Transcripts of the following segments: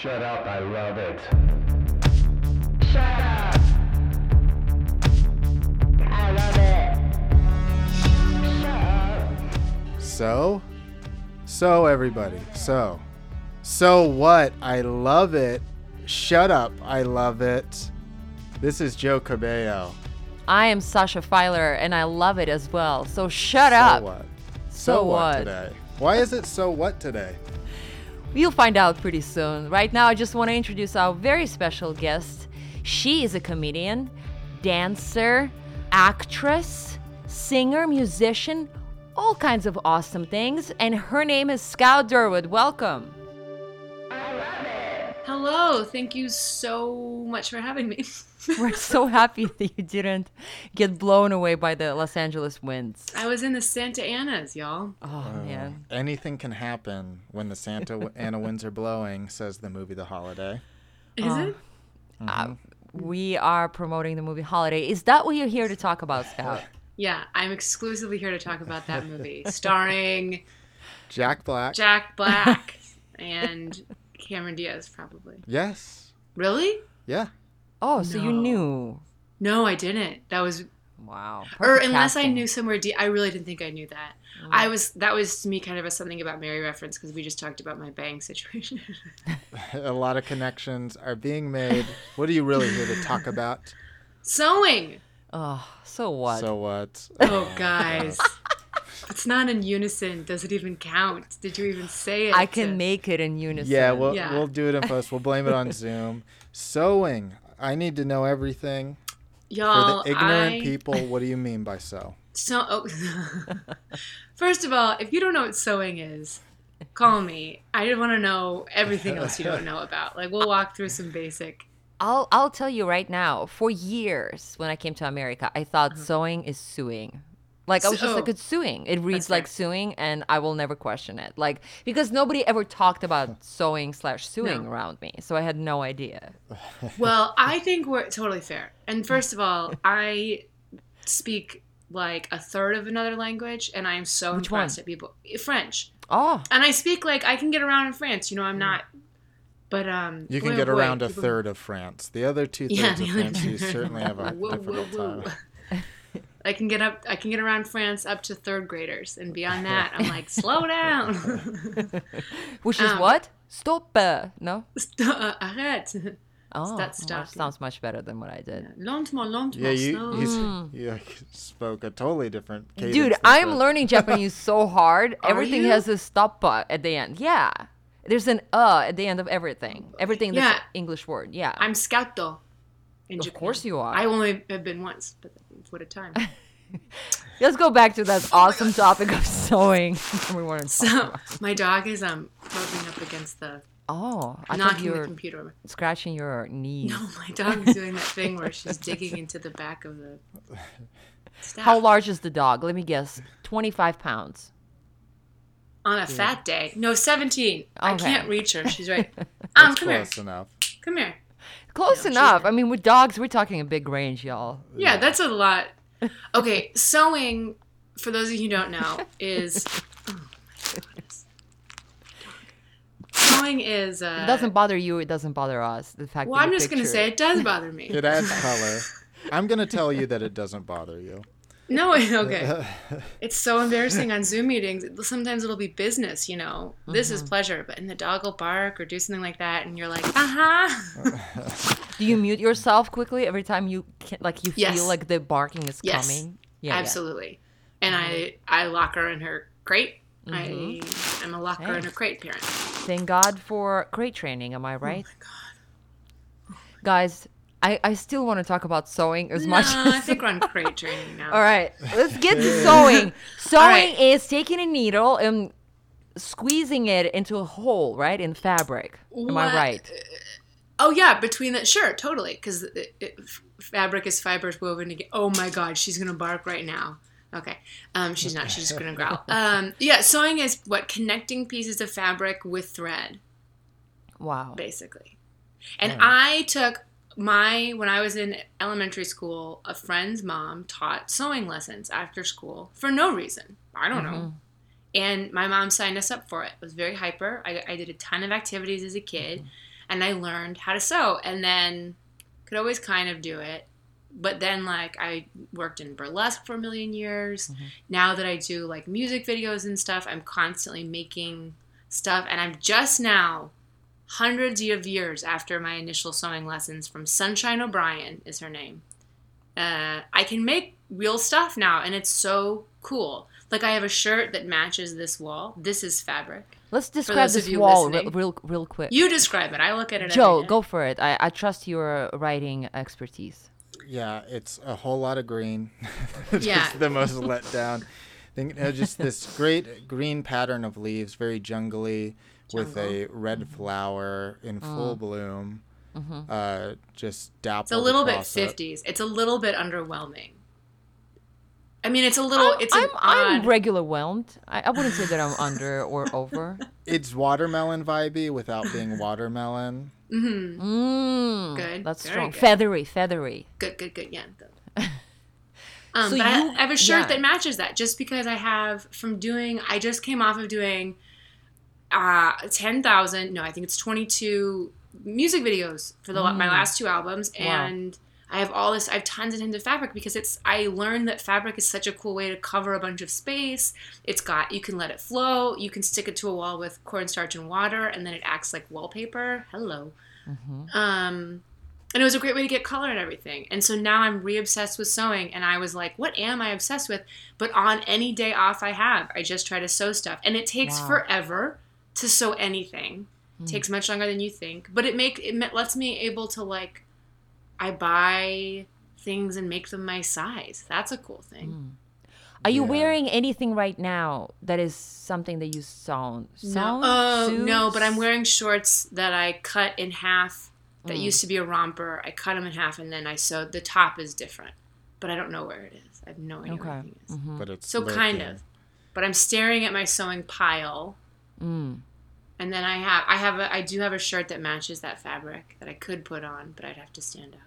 Shut up, I love it. Shut up. I love it. Shut up. So, so everybody, so, so what? I love it. Shut up, I love it. This is Joe Cabello. I am Sasha Feiler and I love it as well. So shut up! So up. what? So what? today? Why is it so what today? You'll find out pretty soon. Right now, I just want to introduce our very special guest. She is a comedian, dancer, actress, singer, musician, all kinds of awesome things. And her name is Scout Durwood. Welcome. Hello, thank you so much for having me. We're so happy that you didn't get blown away by the Los Angeles winds. I was in the Santa Anas, y'all. Oh, man. Anything can happen when the Santa Ana winds are blowing, says the movie The Holiday. Is it? Uh, we are promoting the movie Holiday. Is that what you're here to talk about, Scout? Yeah, I'm exclusively here to talk about that movie, starring Jack Black. Jack Black and Cameron Diaz, probably. yes. Really? Yeah. Oh, so you knew. No, I didn't. That was, Wow. or Perfect unless I knew somewhere. De- I really didn't think I knew that. Mm. I was. That was to me kind of a something about Mary reference because we just talked about my bang situation. A lot of connections are being made. What are you really here to talk about? Sewing. Oh, so what? So what? Oh, oh guys. It's not in unison. Does it even count? Did you even say it? I can make it in unison. Yeah, we'll Yeah. we'll do it in post. We'll blame it on Zoom. Sewing. I need to know everything. For Y'all, the ignorant I- people, what do you mean by sew? So, oh, first of all, if you don't know what sewing is, call me. I want to know everything else you don't know about. Like, we'll walk through some basic. I'll I'll tell you right now. For years, when I came to America, I thought Uh-huh. sewing is suing. Like I was just like it's suing. It reads like fair. suing, and I will never question it. Like because nobody ever talked about sewing slash suing No. around me, so I had no idea. Well, I think we're totally fair. And first of all, I speak like a third of another language, and I am so Which one? impressed at people. French. Oh, And I speak like I can get around in France. You know, I'm not. But um, You can boy, get oh boy, around a people- third of France. The other two thirds Yeah, of France, you certainly have a Whoa, whoa, difficult whoa. time. I can get up. I can get around France up to third graders, and beyond that, I'm like, slow down. which is Um, what? Stop. uh, No. St- arrête. Oh, that stuff, yeah. sounds much better than what I did. Lentement, lentement, Yeah, you, slow. he's, Mm. you spoke a totally different. Dude, I'm Fred. learning Japanese so hard. Everything you? has a stop uh, at the end. Yeah. There's an uh at the end of everything. Everything that's Yeah. an English word. Yeah. I'm scouto. In Of Japan. course you are. I only have been once, but what a time. Let's go back to that awesome topic of sewing. we want to so about. my dog is um rubbing up against the Oh, I thought knocking you the computer. scratching your knee. No, my dog is doing that thing where she's digging into the back of the. Staff. How large is the dog? Let me guess. 25 pounds. On a fat day. No, 17. I can't reach her. She's right. Um, That's come here. enough. Come here. Close No, enough. I mean, with dogs, we're talking a big range, y'all. Yeah, that's a lot. Okay, sewing, for those of you who don't know, is. Oh. Sewing is. Uh, it doesn't bother you, it doesn't bother us. The fact Well, that I'm you just going to say it. it does bother me. It adds color. I'm going to tell you that it doesn't bother you. No, okay. It's so embarrassing on Zoom meetings. Sometimes it'll be business, you know. This Mm-hmm. is pleasure, but and the dog will bark or do something like that, and you're like, uh huh. Do you mute yourself quickly every time you can, like you Yes. feel like the barking is Yes. coming? Yeah, yeah. Absolutely. And I I lock her in her crate. I am a locker in Hey. a crate parent. Thank God for crate training. Am I right? Oh my god. Guys, I, I still want to talk about sewing as much Nah, I as. think we're on crate training now. All right, let's get to sewing. Sewing right. is taking a needle and squeezing it into a hole, right, in fabric. Am I right? Oh yeah, between that, sure, totally, because fabric is fibers woven together. Oh my god, she's gonna bark right now. Okay, um, she's not. She's just gonna growl. Um, yeah, sewing is what connecting pieces of fabric with thread, Wow. basically. And I took my when I was in elementary school, a friend's mom taught sewing lessons after school for no reason. I don't know. Mm-hmm. And my mom signed us up for it. It was very hyper. I, I did a ton of activities as a kid. Mm-hmm. and I learned how to sew, and then could always kind of do it. But then, like, I worked in burlesque for a million years. Mm-hmm. Now that I do like music videos and stuff, I'm constantly making stuff, and I'm just now, hundreds of years after my initial sewing lessons from Sunshine O'Brien is her name. Uh, I can make real stuff now, and it's so cool. Like I have a shirt that matches this wall. This is fabric. Let's describe those this wall re- real, real quick. You describe it. I look at it. Joe, every day. go for it. I, I trust your writing expertise. Yeah, it's a whole lot of green. It's Yeah. the most let down. Thing, you know, just this great green pattern of leaves, very jungly, with a red Mm-hmm. flower in full bloom. Uh, just dappled. It's a little bit across it. 50s. It's a little bit underwhelming. I mean, it's a little. it's I'm, an I'm regular whelmed. I, I wouldn't say that I'm under or over. It's watermelon vibey without being watermelon. Mm, Good, That's very strong. good. Feathery, feathery. good, good, good. Yeah, good. Um, So but I, I have a shirt yeah. that matches that just because I have from doing. I just came off of doing uh, ten thousand. No, I think it's twenty two music videos for the my last two albums, Mm. Wow. and I have all this. I have tons and tons of fabric because it's. I learned that fabric is such a cool way to cover a bunch of space. It's got you can let it flow. You can stick it to a wall with cornstarch and water, and then it acts like wallpaper. Hello. Um, and it was a great way to get color and everything. And so now I'm re-obsessed with sewing, and I was like, "What am I obsessed with?" But on any day off I have, I just try to sew stuff, and it takes Wow. forever to sew anything. It takes much longer than you think, but it make it lets me able to like, I buy things and make them my size. That's a cool thing. Hmm. Are you Yeah. wearing anything right now that is something that you sewn? No, Sewn? oh no, but I'm wearing shorts that I cut in half. That Mm. used to be a romper. I cut them in half, and then I sewed. The top is different, but I don't know where it is. I have no idea where Okay. anything is. Mm-hmm. But it's So kind of. But I'm staring at my sewing pile, Mm. and then I have I have a I do have a shirt that matches that fabric that I could put on, but I'd have to stand up.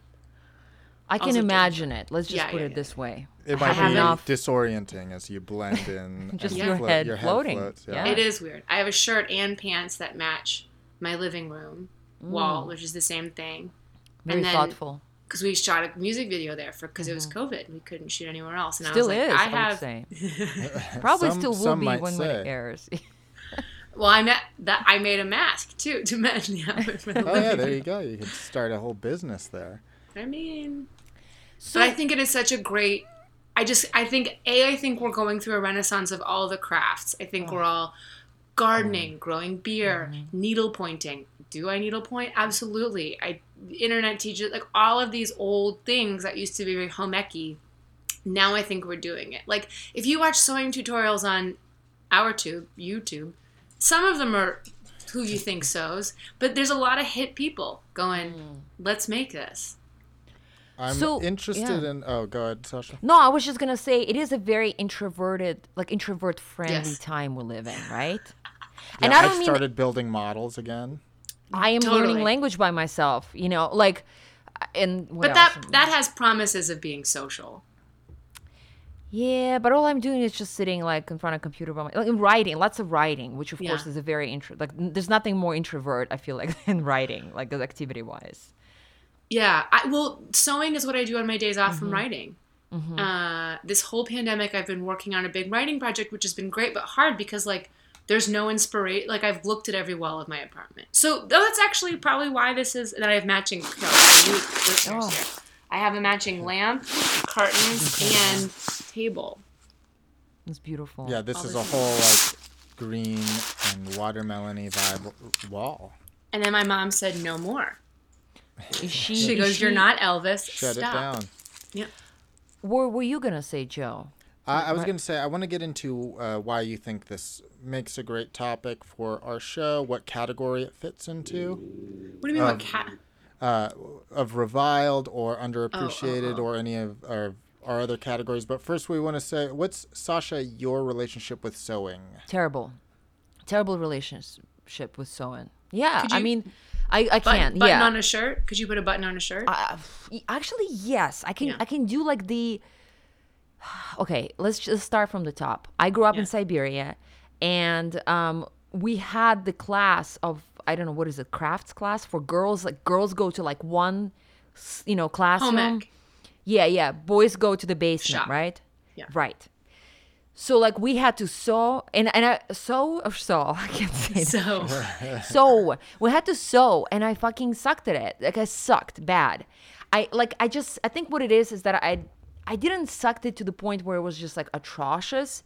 I can Also do- imagine it. Let's just Yeah, put yeah, it yeah. this way. It might be enough- disorienting as you blend in. Just your float- head your floating. floats, Yeah. It is weird. I have a shirt and pants that match my living room wall, which is the same thing. Mm. Very and then thoughtful. because we shot a music video there for because it was COVID. We couldn't shoot anywhere else. And Still I was is, like, I, I have. would say. Probably Some- still will be might when, when it airs. Well, I met that I made a mask too to match the outfit for the Oh yeah, there room. you go. You could start a whole business there. I mean, so, but I think it is such a great. I just I think a I think we're going through a renaissance of all the crafts. I think we're oh. all gardening, mm. growing beer, mm-hmm. needle pointing. Do I needle point? Absolutely. I internet teaches like all of these old things that used to be very home eccy. Now I think we're doing it. Like if you watch sewing tutorials on our tube, YouTube, some of them are who you think so's, but there's a lot of hit people going, hmm. "Let's make this." I'm So, interested yeah. in. Oh, go ahead, Sasha. no, I was just gonna say it is a very introverted, like introvert friendly Yes. time we live in, right? Yeah, and I don't I've mean started building models again. I am Totally. learning language by myself. You know, like, and what But that that has promises of being social. Yeah, but all I'm doing is just sitting like in front of a computer by my, like writing, lots of writing, which of course is a very intro. Like, there's nothing more introvert I feel like than writing, like activity wise. Yeah, I, well, sewing is what I do on my days off Mm-hmm. from writing. Uh, this whole pandemic, I've been working on a big writing project, which has been great, but hard because like there's no inspiration. Like I've looked at every wall of my apartment, so that's actually probably why this is that I have matching. No, Oh. Here, I have a matching lamp, curtains, and table. It's beautiful. Yeah, this All is a whole like green and watermelony vibe wall. And then my mom said, "No more." Is she, She is goes, "You're she- not Elvis. Shut Stop." it down. Yeah. What were you gonna say, Joe? I, I was going to say, I want to get into uh, why you think this makes a great topic for our show, what category it fits into, What do you mean? Um, what cat? Uh, of reviled or Oh, underappreciated or any of our, our other categories. But first, we want to say, what's, Sasha, your relationship with sewing? Terrible, terrible relationship with sewing. Yeah, Could I you- mean, I I Button, can't. button yeah, on a shirt? Could you put a button on a shirt? Uh, actually, yes, I can. Yeah. I can do like the. Okay, let's just start from the top. I grew up Yeah. in Siberia, and um, we had the class of I don't know what is it crafts class for girls. Like girls go to like one, you know, classroom. Home ec. Yeah, yeah. Boys go to the basement, Shop. right? Yeah. Right. So like we had to sew and and I sew or sew. I can't say that. So sew. We had to sew, and I fucking sucked at it. Like I sucked bad. I like I just I think what it is is that I I didn't suck it to the point where it was just like atrocious,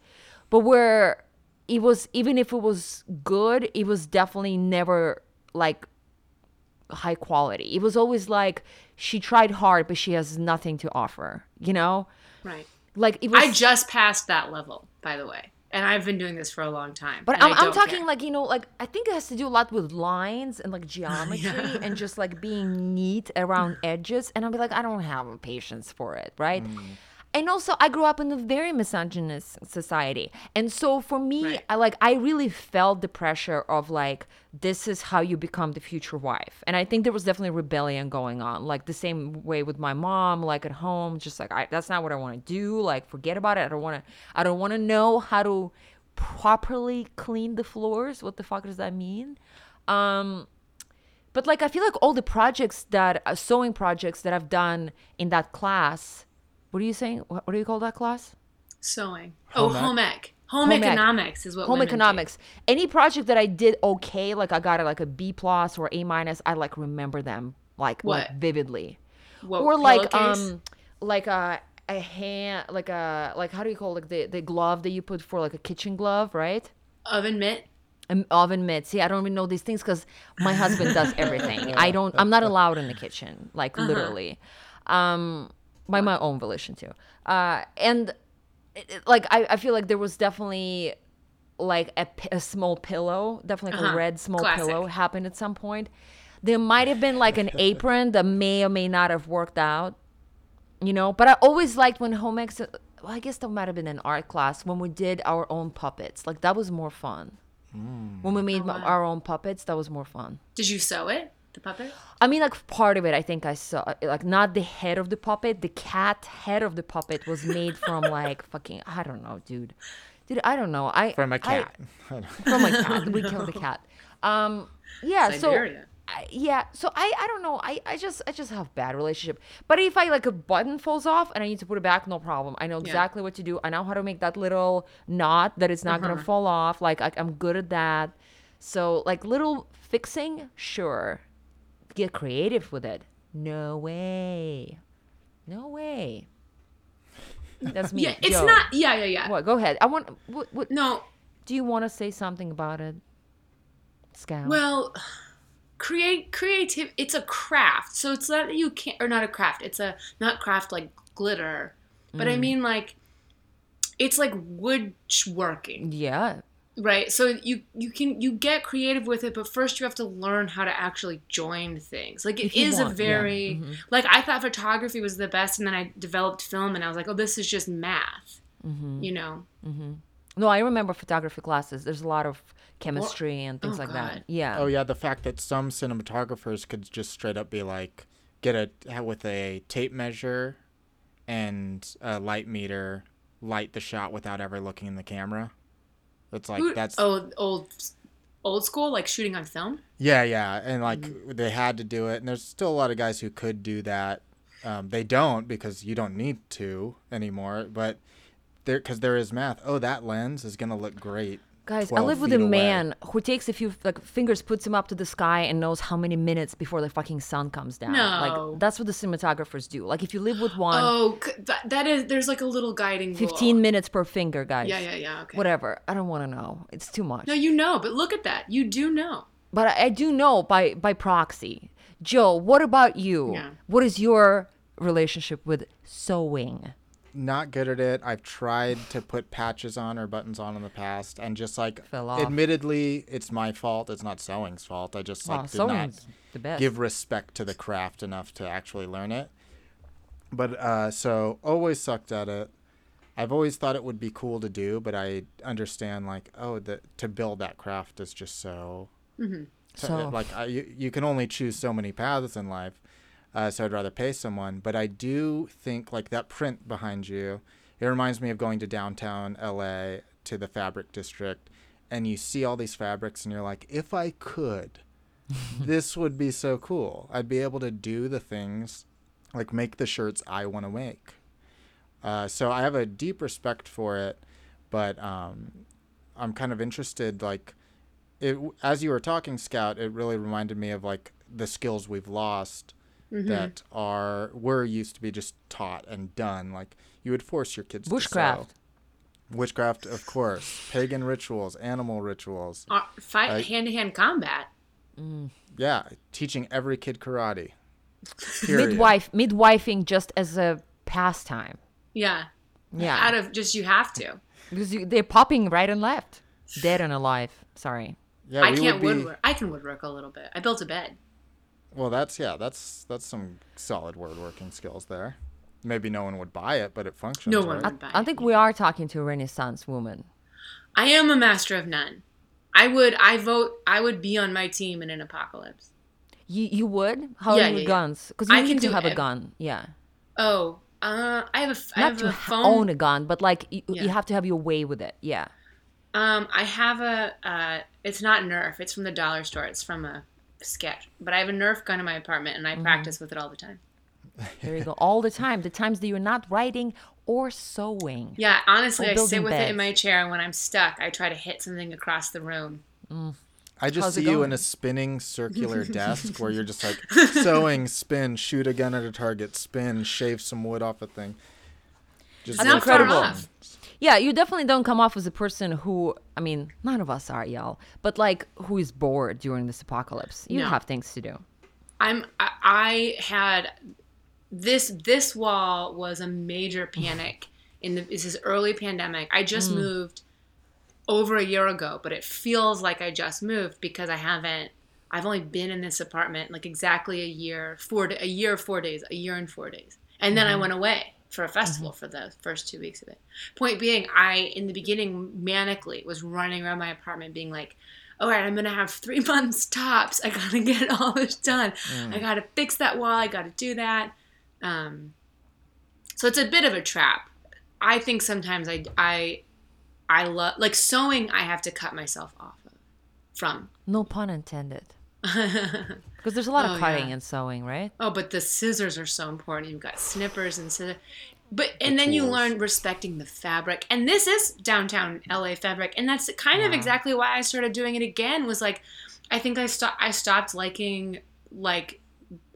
but where it was even if it was good, it was definitely never like high quality. It was always like she tried hard, but she has nothing to offer. You know, right. like it was. I just passed that level, by the way, and I've been doing this for a long time. But I'm, I'm talking care. like you know, like I think it has to do a lot with lines and like geometry and just like being neat around edges. And I'll be like, I don't have patience for it, right? Mm. And also, I grew up in a very misogynist society, and so for me, Right. I like I really felt the pressure of like this is how you become the future wife, and I think there was definitely rebellion going on, like the same way with my mom, like at home, just like I, that's not what I want to do. Like forget about it. I don't want to. I don't want to know how to properly clean the floors. What the fuck does that mean? Um, but like I feel like all the projects that uh, sewing projects that I've done in that class. What are you saying? What, what do you call that class? sewing. Oh, Home ec. home ec. Home, Home ec. economics is what Home women do. economics. Any project that I did okay, like I got a, like a B plus or A minus, I like remember them like like What? vividly. What, or like pillowcase? um like a a hand like a like how do you call it? like the the glove that you put for like a kitchen glove, right? oven mitt. Um, oven mitts. See, I don't even know these things because my husband does everything. I don't. I'm not allowed in the kitchen, like Uh-huh. literally, um, by my own volition too. Uh, and it, it- like I, I feel like there was definitely like a small pillow, definitely like a Uh-huh. red small Classic. pillow happened at some point. There might have been like an apron that may or may not have worked out, you know. But I always liked when home ec. Well, I guess that might have been an art class when we did our own puppets. Like that was more fun. When we made my- our own puppets, that was more fun. Did you sew it? The puppet? I mean, like part of it, I think I saw, like not the head of the puppet. The cat head of the puppet was made from like fucking, I don't know, dude, dude, I don't know. I From a I- cat. from a cat. We killed the cat. Um, yeah. Siberia. So I, yeah. So I I don't know. I I just I just have bad relationship. But if I like a button falls off and I need to put it back, no problem. I know exactly what to do. I know how to make that little knot that it's not Uh-huh. gonna fall off. Like I, I'm good at that. So like little fixing, sure. Get creative with it. No way. No way. That's me. Yeah, it's Joe. not. Yeah, yeah, yeah. What? Go ahead. I want. What? what No, do you want to say something about it, Scout? well, create creative. It's a craft, so it's not that you can't, or not a craft. It's a not craft like glitter, but Mm. I mean like, it's like woodworking, yeah. Right? So you you can you get creative with it, but first you have to learn how to actually join things. Like it is If you is a want, yeah. very Mhm. like I thought photography was the best, and then I developed film, and I was like, oh, this is just math, Mm-hmm. you know. No, I remember photography classes. There's a lot of chemistry and things oh, like God. that. Yeah. Oh yeah, the fact that some cinematographers could just straight up be like, get a with a tape measure and a light meter, light the shot without ever looking in the camera. It's like Who- that's oh old old school like shooting on film. yeah, yeah, and like Mm-hmm. they had to do it, and there's still a lot of guys who could do that. Um, they don't because you don't need to anymore, but there because there is math. Oh, that lens is gonna look great. Guys, I live with a feet away. man who takes a few like fingers, puts him up to the sky, and knows how many minutes before the fucking sun comes down. No. Like that's what the cinematographers do. Like if you live with one, oh, that, that is There's like a little guiding. rule. 15 minutes per finger, guys. Yeah, yeah, yeah. Okay. Whatever. I don't want to know. It's too much. No, you know, but look at that. You do know. but I, I do know by by proxy. Joe, what about you? Yeah. What is your relationship with sewing? Not good at it. I've tried to put patches on or buttons on in the past, and just like, Fell off. admittedly, it's my fault. It's not sewing's fault. I just like Wow, did not the give respect to the craft enough to actually learn it. But uh, so always sucked at it. I've always thought it would be cool to do, but I understand like, oh, that to build that craft is just so. So- like I, you, you can only choose so many paths in life. Uh, so I'd rather pay someone. But I do think like that print behind you, it reminds me of going to downtown LA to the fabric district, and you see all these fabrics, and you're like, if I could this would be so cool. I'd be able to do the things, like make the shirts I want to make. Uh, so I have a deep respect for it, but um, I'm kind of interested. Like, it as you were talking, Scout, it really reminded me of like the skills we've lost that are were used to be just taught and done. Like you would force your kids to Bushcraft. sew. Witchcraft, of course. Pagan rituals, animal rituals. Uh, fight Right. hand to hand combat. Yeah, teaching every kid karate. Period. Midwife, midwifing just as a pastime. Yeah. Yeah, Out of just you have to. because you, they're popping right and left, dead and alive. Sorry. Yeah, I can't be. woodwork. I can woodwork a little bit. I built a bed. Well, that's yeah, that's that's some solid woodworking skills there. Maybe no one would buy it, but it functions. No one right? would buy I it. think we are talking to a Renaissance woman. I am a master of none. I would. I vote. I would be on my team in an apocalypse. You you would? How Yeah, are your yeah, yeah. guns? Because you I need can to do have a gun. Yeah. Oh, uh, I have a Not have to a phone. own a gun, but like you, you have to have your way with it. Yeah. Um, I have a. Uh, it's not Nerf. It's from the dollar store. It's from a sketch. But I have a Nerf gun in my apartment, and I Mm-hmm. practice with it all the time. There you go. All the time. The times that you're not writing or sewing. Yeah, honestly, I sit building with it in my chair, and when I'm stuck, I try to hit something across the room. I just How's see you in a spinning circular desk where you're just like sewing, spin, shoot a gun at a target, spin, shave some wood off a thing. Just Not far incredible. off. Yeah, you definitely don't come off as a person who, I mean, none of us are, y'all, but like who is bored during this apocalypse. You No. have things to do. I'm. I, I had this. This wall was a major panic in the. This is early pandemic. I just mm. moved over a year ago, but it feels like I just moved because I haven't. I've only been in this apartment like exactly a year, four a year, four days, a year and four days, and then I mm-hmm. went away for a festival for the first two weeks of it. Point being, I in the beginning manically was running around my apartment, being like, "All right, I'm gonna have three months tops. I gotta get all this done. I gotta fix that wall. I gotta do that." Um, so it's a bit of a trap. I think sometimes I I I love like sewing. I have to cut myself off of from. No pun intended. Because there's a lot of Oh, cutting yeah. and sewing, right? Oh, but the scissors are so important. You've got snippers and scissors. But and then you learn respecting the fabric. And this is downtown LA fabric, and that's kind of exactly why I started doing it again. Was like, I think I stopped. I stopped liking like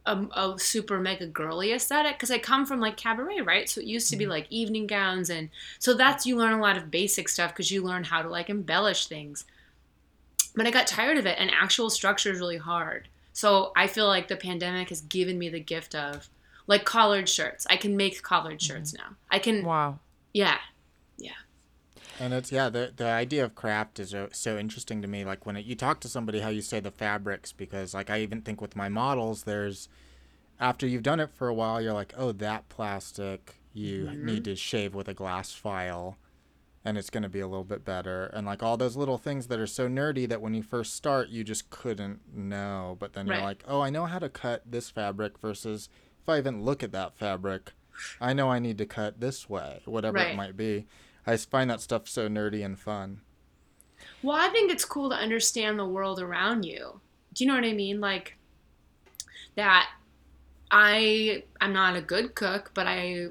a, a super mega girly aesthetic because I come from like cabaret, right? So it used to be mm. like evening gowns, and so that's you learn a lot of basic stuff because you learn how to like embellish things. But I got tired of it, and actual structure is really hard. So I feel like the pandemic has given me the gift of like collared shirts. I can make collared mm-hmm. shirts now. I can, Wow. yeah, Yeah. And it's yeah, the the idea of craft is so, so interesting to me. Like when it, you talk to somebody, how you say the fabrics, because like I even think with my models, there's after you've done it for a while, you're like, oh, that plastic you mm-hmm. need to shave with a glass file, and it's gonna be a little bit better. And like all those little things that are so nerdy that when you first start, you just couldn't know. But then Right. you're like, oh, I know how to cut this fabric versus if I even look at that fabric, I know I need to cut this way, whatever Right. it might be. i find that stuff so nerdy and fun. Well, I think it's cool to understand the world around you. Do you know what I mean? Like that I I'm not a good cook, but I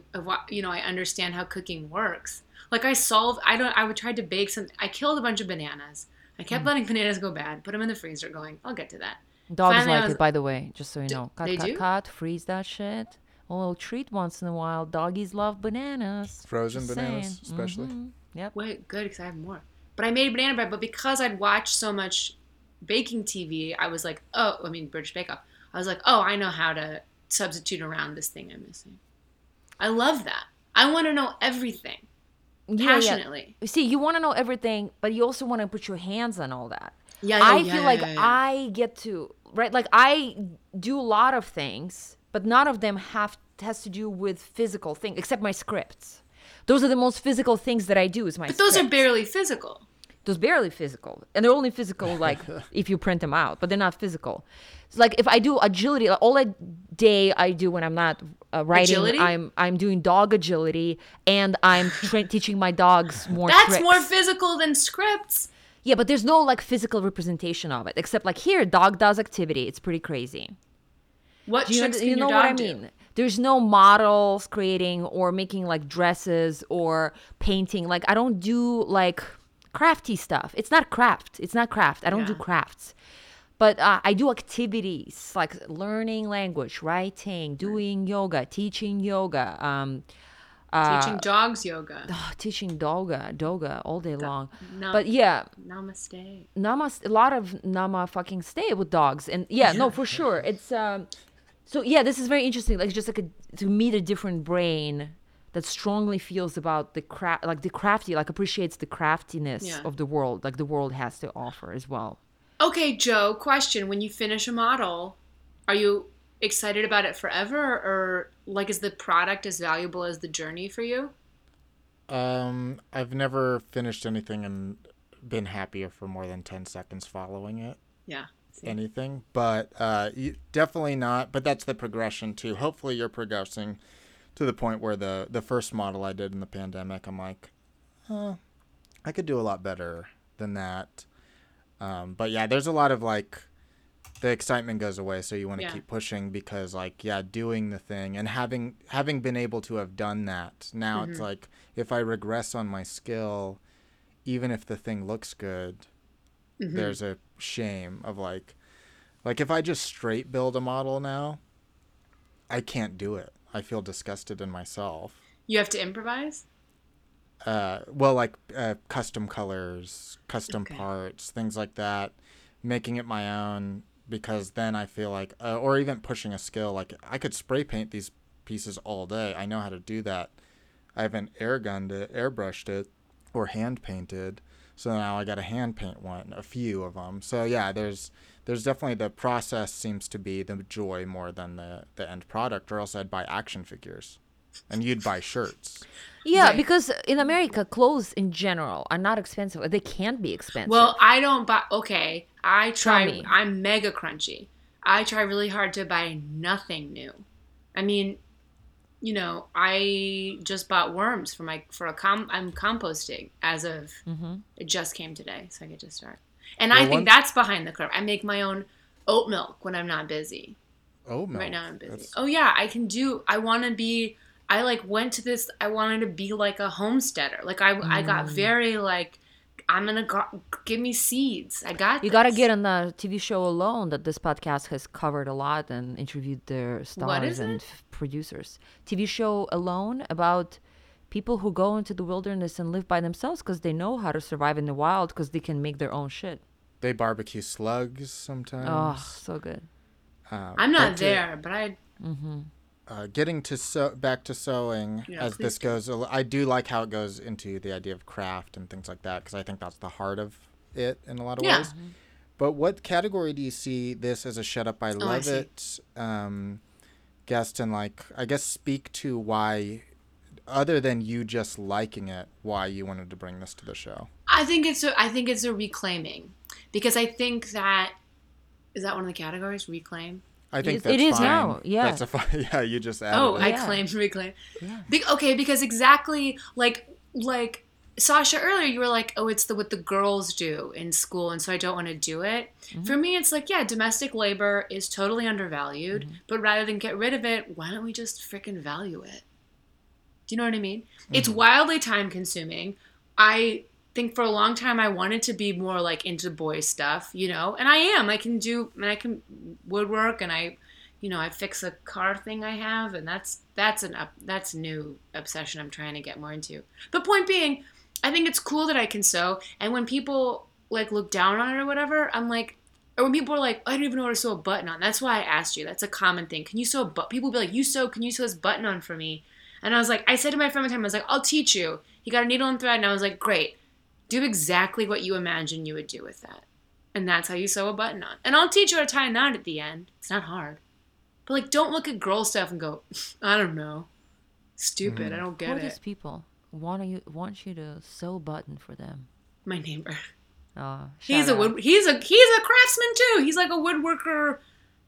you know, I understand how cooking works. Like I solved I don't I would try to bake some I killed a bunch of bananas. I Mm. kept letting bananas go bad, put them in the freezer going, I'll get to that. Dogs Finally, like was- it, by the way, just so you D- know. Cut, they cut, do? cut, freeze that shit. A little treat once in a while. Doggies love bananas. Frozen Just bananas, saying. especially. Mhm. Yep. Wait, good because I have more. But I made banana bread, but because I'd watched so much baking TV, I was like, oh, I mean British Bake Off. I was like, oh, I know how to substitute around this thing I'm missing. I love that. I want to know everything Yeah, yeah. passionately. You See, you want to know everything, but you also want to put your hands on all that. Yeah, yeah, I feel yeah, like yeah, yeah. I get to right. Like I do a lot of things, but none of them have has to do with physical things, except my scripts. Those are the most physical things that I do. Is my But those are barely physical. Those barely physical, and they're only physical like if you print them out, but they're not physical. It's like if I do agility, like, all a day I do when I'm not uh, writing, Agility? I'm I'm doing dog agility, and I'm tra- teaching my dogs more. That's tricks. more physical than scripts. Yeah, but there's no like physical representation of it, except like here, dog does activity. It's pretty crazy. What Do you, tricks know, can you your know what I dog do? mean? There's no models creating or making like dresses or painting. Like I don't do like crafty stuff. It's not craft. It's not craft. I don't do crafts. But uh, I do activities like learning language, writing, doing yoga, teaching yoga, um, uh, Teaching dogs yoga. teaching doga, doga all day long. But yeah, Namaste. Nama, a lot of Nama fucking stay with dogs, and yeah, no, for sure. It's um, so yeah, this is very interesting. Like just like a, to meet a different brain that strongly feels about the craft, like the crafty, like appreciates the craftiness Yeah. of the world, like the world has to offer as well. Okay, Joe, question. When you finish a model, are you excited about it forever or like is the product as valuable as the journey for you? Um, I've never finished anything and been happier for more than 10 seconds following it. Yeah. See? anything, but uh, you, definitely not. But that's the progression too. Hopefully, you're progressing to the point where the the first model I did in the pandemic, I'm like, huh, I could do a lot better than that. Um, but yeah, there's a lot of like the excitement goes away, so you want to Yeah. keep pushing because like yeah, doing the thing and having having been able to have done that. Now it's like if I regress on my skill, even if the thing looks good, there's a shame of like like if I just straight build a model now, I can't do it. I feel disgusted in myself. You have to improvise? Uh, well, like uh, custom colors, custom Okay. parts, things like that, making it my own because then I feel like, uh, or even pushing a skill. Like I could spray paint these pieces all day. I know how to do that. I haven't air gunned it, airbrushed it, or hand painted. So now I got to hand paint one, a few of them. So yeah, there's there's definitely the process seems to be the joy more than the the end product. Or else I'd buy action figures, and you'd buy shirts. Yeah, Right. because in America, clothes in general are not expensive. They can't be expensive. Well, I don't buy. Okay, I try. me. I'm mega crunchy. I try really hard to buy nothing new. I mean, you know, I just bought worms for my for a com. I'm composting as of mm-hmm. it just came today, so I get to start. And I think one- that's behind the curve. I make my own oat milk when I'm not busy. Oh, milk. Right now I'm busy. That's- Oh yeah, I can do. I want to be. I like went to this. I wanted to be like a homesteader. Like I, I got Mm. very like. I'm gonna go, give me seeds. I got. you gotta get on the TV show alone that this podcast has covered a lot and interviewed their stars and it? producers. TV show alone about people who go into the wilderness and live by themselves because they know how to survive in the wild because they can make their own shit. They barbecue slugs sometimes. Oh, so good. Uh, I'm not but to- there, but I. uh, getting to sew back to sewing Yeah, as please this goes i do like how it goes into the idea of craft and things like that because i think that's the heart of it in a lot of Yeah. ways but what category do you see this as a shut up i Oh, I love see. it um, guest and like i guess speak to why other than you just liking it why you wanted to bring this to the show I think it's a. I think it's a reclaiming, because I think that is that one of the categories reclaim. i think It- that's it is fine. now, yeah. that's a fine yeah you just added Oh, it. I Yeah. claimed reclaim. Yeah. Be- okay, because exactly like like Sasha earlier, you were like, "Oh, it's the what the girls do in school," and so I don't want to do it. Mm-hmm. For me, it's like, yeah, domestic labor is totally undervalued, mm-hmm. but rather than get rid of it, why don't we just freaking value it? Do you know what I mean? It's hmm. wildly time consuming. I think for a long time I wanted to be more like into boy stuff, you know, and I am. I can do, and I can woodwork, and I, you know, I fix a car thing I have, and that's that's an up, that's a new obsession I'm trying to get more into. But point being, I think it's cool that I can sew, and when people like look down on it or whatever, I'm like. Or when people are like, I don't even know how to sew a button on. That's why I asked you. That's a common thing. Can you sew a button? People be like, you sew, can you sew this button on for me? And I was like, I said to my friend one time, I was like, I'll teach you. He got a needle and thread, and I was like, great. Do exactly what you imagine you would do with that. And that's how you sew a button on. And I'll teach you how to tie a knot at the end. It's not hard. But like, don't look at girl stuff and go, I don't know. Stupid. I mm. don't Who get are these people want you want you to sew a button for them? My neighbor. Oh, He's shout a wood. He's a he's a craftsman too. He's like a woodworker,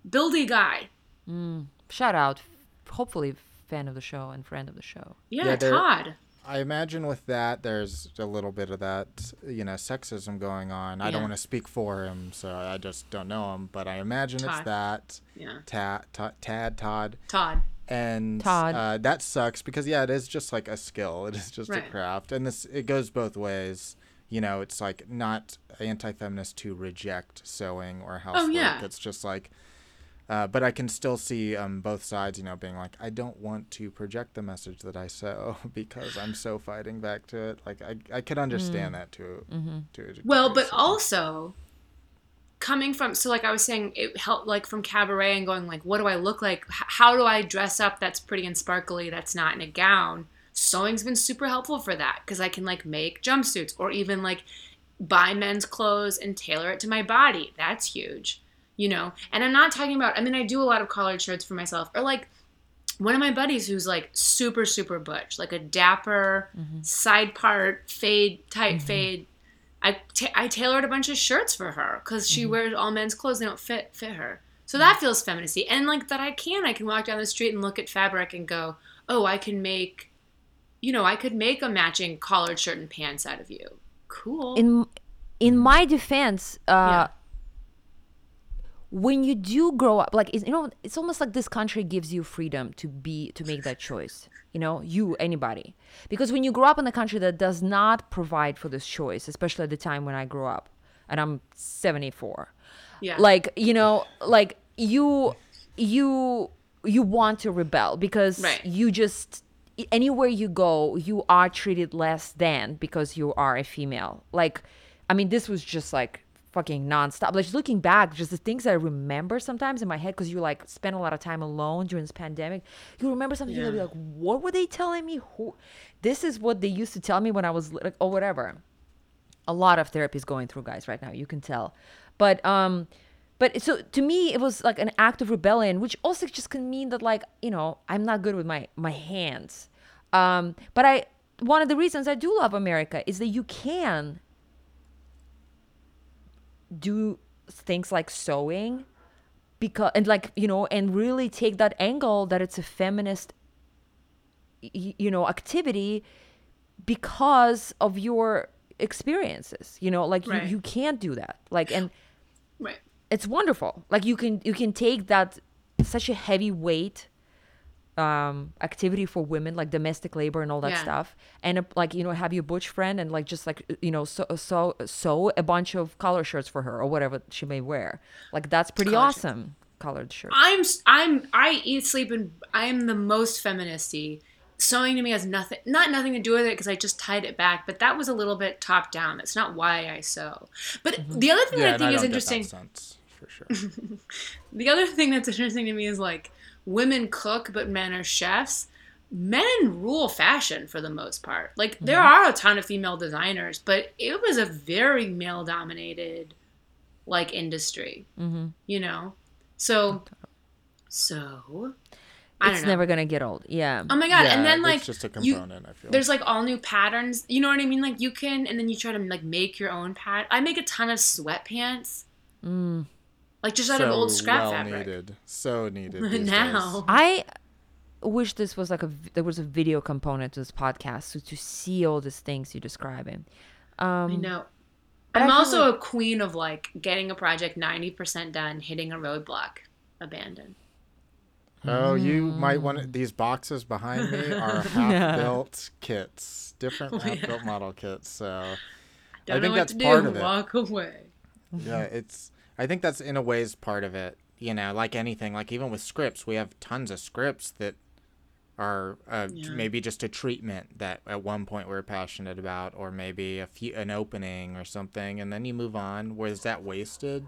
buildy guy. Mm. shout out. Hopefully, fan of the show and friend of the show. Yeah, Yeah, Todd. I imagine with that, there's a little bit of that, you know, sexism going on. Yeah. I don't want to speak for him, so I just don't know him. But I imagine it's that. Yeah. Tad, Todd, Tad, Todd, Todd. and Todd. Uh, that sucks because yeah, it is just like a skill. It is just Right. a craft, and this it goes both ways. You know, it's like not anti-feminist to reject sewing or housework. Oh, yeah. It's just like. Uh, but I can still see um, both sides, you know, being like, I don't want to project the message that I sew because I'm so fighting back to it. Like, I, I could understand that to, to a degree, Well, but so- also coming from so like I was saying, it helped like from cabaret and going like, what do I look like? H- how do I dress up that's pretty and sparkly? That's not in a gown. Sewing's been super helpful for that because I can like make jumpsuits or even like buy men's clothes and tailor it to my body. That's huge, you know. And I'm not talking about. I mean, I do a lot of collared shirts for myself or like one of my buddies who's like super super butch like a dapper mm-hmm. side part fade tight mm-hmm. fade. I ta- I tailored a bunch of shirts for her because she mm-hmm. wears all men's clothes they don't fit fit her. So that feels feminacy and like that I can I can walk down the street and look at fabric and go oh I can make you know I could make a matching collared shirt and pants out of you. Cool. In in my defense uh Yeah. When you do grow up like you know it's almost like this country gives you freedom to be to make that choice you know you anybody. Because when you grow up in a country that does not provide for this choice especially at the time when i grew up and i'm 74 yeah. like you know like you you you want to rebel because Right. you just anywhere you go you are treated less than because you are a female. Like i mean this was just like fucking nonstop. Like just looking back just the things i remember sometimes in my head because you like spend a lot of time alone during this pandemic you remember something you'll be like what were they telling me? Who this is what they used to tell me when i was like or whatever. A lot of therapy is going through guys right now you can tell. But um but so to me it was like an act of rebellion which also just can mean that like you know i'm not good with my my hands. Um but i one of the reasons i do love america is that you can do things like sewing because and like you know and really take that angle that it's a feminist you know activity because of your experiences you know like Right. you, you can't do that like and right it's wonderful like you can you can take that such a heavy weight um activity for women like domestic labor and all that Yeah. stuff and uh, like you know have your butch friend and like just like you know so so sew a bunch of collar shirts for her or whatever she may wear like that's pretty Collar shirts. awesome colored shirt I'm i'm I eat sleep and I am the most feministy. Sewing to me has nothing not nothing to do with it because I just tied it back, but that was a little bit top down. That's not why I sew. But the other thing yeah, that I and think is don't get that interesting sense, for sure. the other thing that's interesting to me is like women cook but men are chefs. Men rule fashion for the most part. Like there are a ton of female designers, but it was a very male dominated like industry. mm-hmm. You know? So so I don't it's know. never gonna get old yeah Oh my god! yeah, and then it's like just a you- component. I feel there's like all new patterns. You know what I mean? Like you can, and then you try to like make your own pat. I make a ton of sweatpants, mm. Like just out so of old scrap well fabric. needed, so needed these now, days. I wish this was like a there was a video component to this podcast so to see all these things you're describing. Um, I know. but I I'm feel also like- a queen of like getting a project 90% done, hitting a roadblock, abandon. Oh, you might Mm. want these boxes behind me are half-built kits, different half-built model kits. So Don't I know think what that's to do. part of it. Walk away. yeah, it's. I think that's in a ways part of it. You know, like anything, like even with scripts, we have tons of scripts that are uh, Yeah. maybe just a treatment that at one point we are passionate about, or maybe a few an opening or something, and then you move on. Was that wasted?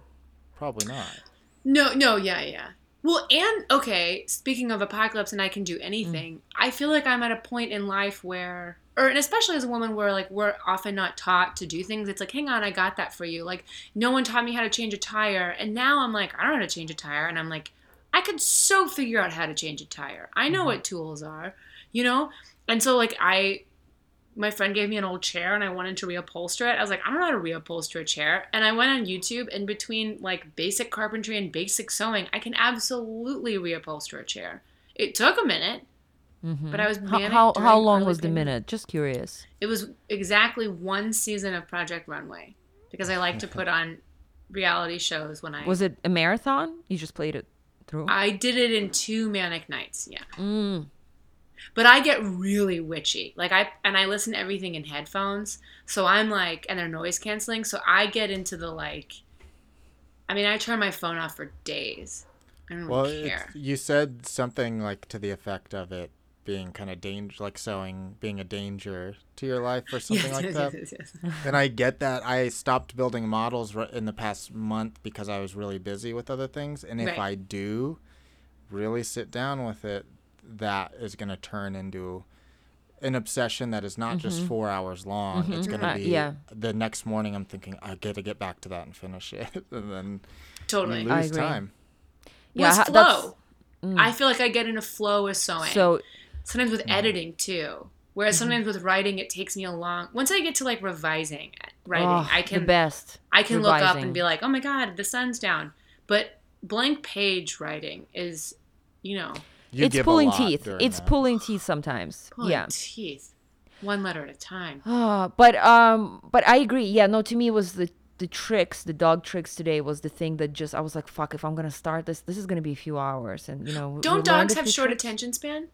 Probably not. No, no, yeah, yeah. Well, and okay, speaking of apocalypse and I can do anything, I feel like I'm at a point in life where or and especially as a woman where like we're often not taught to do things. It's like, hang on, I got that for you. Like no one taught me how to change a tire, and now I'm like, I don't know how to change a tire, and I'm like, I could so figure out how to change a tire. I know mm-hmm. what tools are, you know? And so like I my friend gave me an old chair and I wanted to reupholster it. I was like, I don't know how to reupholster a chair. And I went on YouTube and between like basic carpentry and basic sewing, I can absolutely reupholster a chair. It took a minute, But I was How manic how, during how long was the pregnancy. minute? Just curious. It was exactly one season of Project Runway because I like to put on reality shows when I Was it a marathon? You just played it through. I did it in two manic nights. Yeah. Mm. But I get really witchy. Like I and I listen to everything in headphones. So I'm like and they're noise canceling. So I get into the like I mean, I turn my phone off for days. I don't Well, care. you said something like to the effect of it being kind of danger, like sewing being a danger to your life or something Yes, like yes, that. yes, yes, yes. And I get that. I stopped building models in the past month because I was really busy with other things. And if Right. I do really sit down with it, that is going to turn into an obsession that is not just four hours long. It's going to Uh, be yeah. the next morning. I'm thinking I got to get back to that and finish it, and then Totally. you I lose agree. time. Yeah, ha- flow. that's- mm. I feel like I get in a flow with sewing. So sometimes with editing too. Whereas sometimes with writing, it takes me a long. Once I get to like revising writing, oh, I the can best. I can look up and be like, oh my god, the sun's down. But blank page writing is, you know, You it's pulling teeth. It's that. pulling teeth sometimes. pulling yeah. teeth, one letter at a time. Ah, but um, but I agree. Yeah, no. To me, it was the the tricks, the dog tricks today was the thing that just I was like, fuck. If I'm gonna start this, this is gonna be a few hours, and you know. Don't dogs have short tricks. attention span?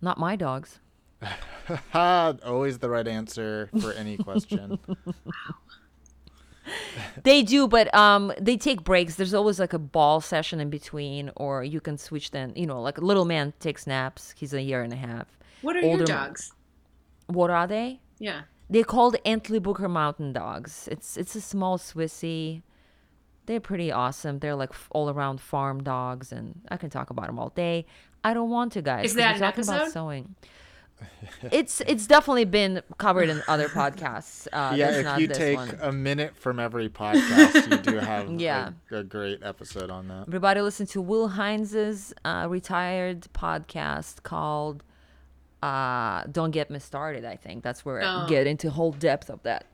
Not my dogs. Always the right answer for any question. They do, but um, they take breaks. There's always like a ball session in between, or you can switch. Then you know, like a little man takes naps. He's a year and a half. What are Older- your dogs? What are they? Yeah. They're called Entlebucher Mountain Dogs. It's it's a small Swissy. They're pretty awesome. They're like f- all around farm dogs, and I can talk about them all day. I don't want to, guys. Is 'cause that we're an talking about episode? sewing. it's it's definitely been covered in other podcasts. Uh, yeah, if not you this take one. a minute from every podcast, you do have Yeah. a, a great episode on that. Everybody listen to Will Heinz's uh, retired podcast called uh, "Don't Get Me Started." I think that's where I Oh. get into whole depth of that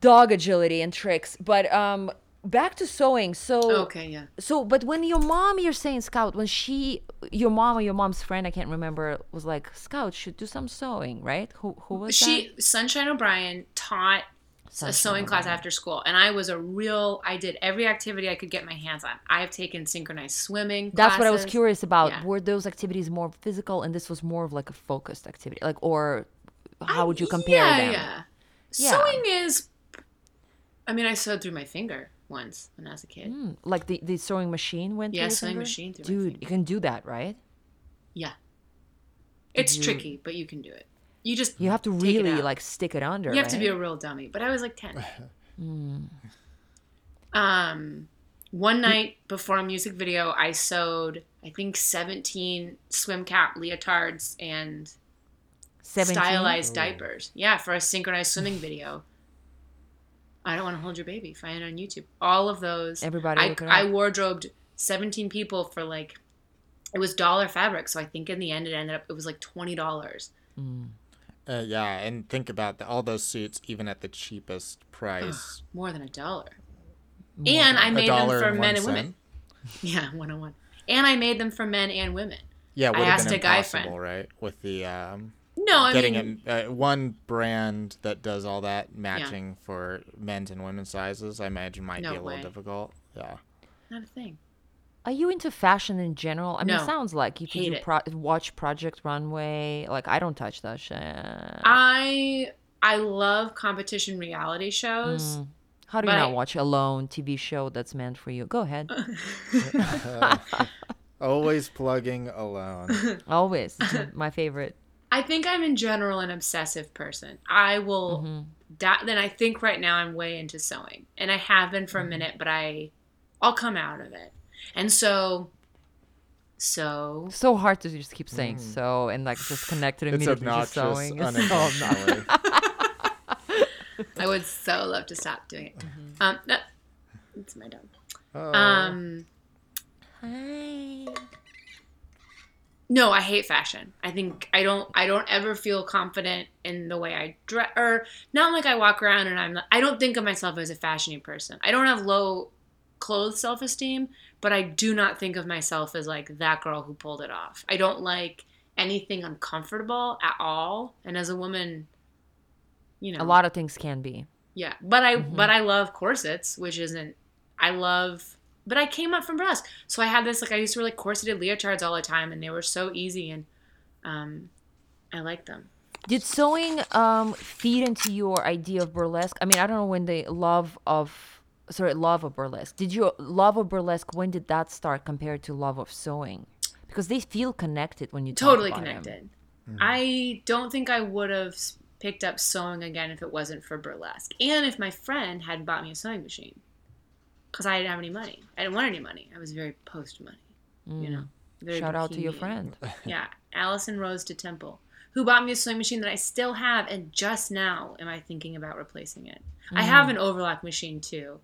dog agility and tricks. But um, back to sewing. So Okay, yeah. so, but when your mom, you're saying Scout, when she, your mom or your mom's friend, I can't remember, was like Scout should do some sewing, right? Who who was She Sunshine O'Brien taught a Sunshine sewing class after school, and I was a real. I did every activity I could get my hands on. I have taken synchronized swimming. that? That's what I was curious about. Yeah. Were those activities more physical, and this was more of like a focused activity, like or how would you compare yeah, them? Yeah. Yeah. Sewing is. I mean, I sewed through my finger once when I was a kid. Mm, Like the, the sewing machine went Yeah, through your sewing finger? machine through Dude, finger. you can do that, right? Yeah. It's you- tricky, but you can do it. You just You have to take really like stick it under. You have to be a real dummy. But I was like ten. Hmm. Um, one night before a music video, I sewed I think seventeen swim cap leotards and 17? stylized diapers. Yeah, for a synchronized swimming video. I don't want to hold your baby. Find it on YouTube. All of those. Everybody I, I up. wardrobed 17 people for like, it was dollar fabric. So I think in the end it ended up, it was like $20. Uh, yeah, and think about the, all those suits, even at the cheapest price. More than a dollar. And I made them for and men one and women. cent. Yeah, one on one. And I made them for men and women. Yeah, I would have asked been a guy friend. right? With the um, No, I getting mean, it, uh, one brand that does all that matching for men's and women's sizes, I imagine might No be a little difficult. Yeah. not a thing. Are you into fashion in general? I mean, No. it sounds like if you Hate pro- watch Project Runway, like I don't touch that shit. I I love competition reality shows. Mm. How do you not I- watch Alone TV show that's meant for you? Go ahead. Always plugging alone. Always my favorite. I think I'm in general an obsessive person. I will. Mm-hmm. That then I think right now I'm way into sewing, and I have been for Mm-hmm. a minute, but I, I'll come out of it. And so, so So hard to just keep saying so and like just connect it Mm. It's immediately to sewing. It's so I would so love to stop doing it. Mm-hmm. Um, that, it's my dog. Oh. Um, Hi. No, I hate fashion. I think I don't. I don't ever feel confident in the way I dress, or not like I walk around and I'm. I don't think of myself as a fashiony person. I don't have low clothes self esteem, but I do not think of myself as like that girl who pulled it off. I don't like anything uncomfortable at all. And as a woman, you know, A lot of things can be. yeah. But I Mhm. but I love corsets, which isn't. I love. But I came up from burlesque, so I had this like I used to wear like corseted leotards all the time, and they were so easy, and um, I liked them. Did sewing um, feed into your idea of burlesque? I mean, I don't know when the love of sorry love of burlesque. Did your love of burlesque when did that start compared to love of sewing? Because they feel connected when you talk about it. totally about 'em. connected. I don't think I would have picked up sewing again if it wasn't for burlesque, and if my friend hadn't bought me a sewing machine, because I didn't have any money. I didn't want any money. I was very post money. You know. Very Mm. Shout out to your friend. Yeah, Allison Rose to Temple, who bought me a sewing machine that I still have, and just now am I thinking about replacing it. I have Mm. an overlock machine too.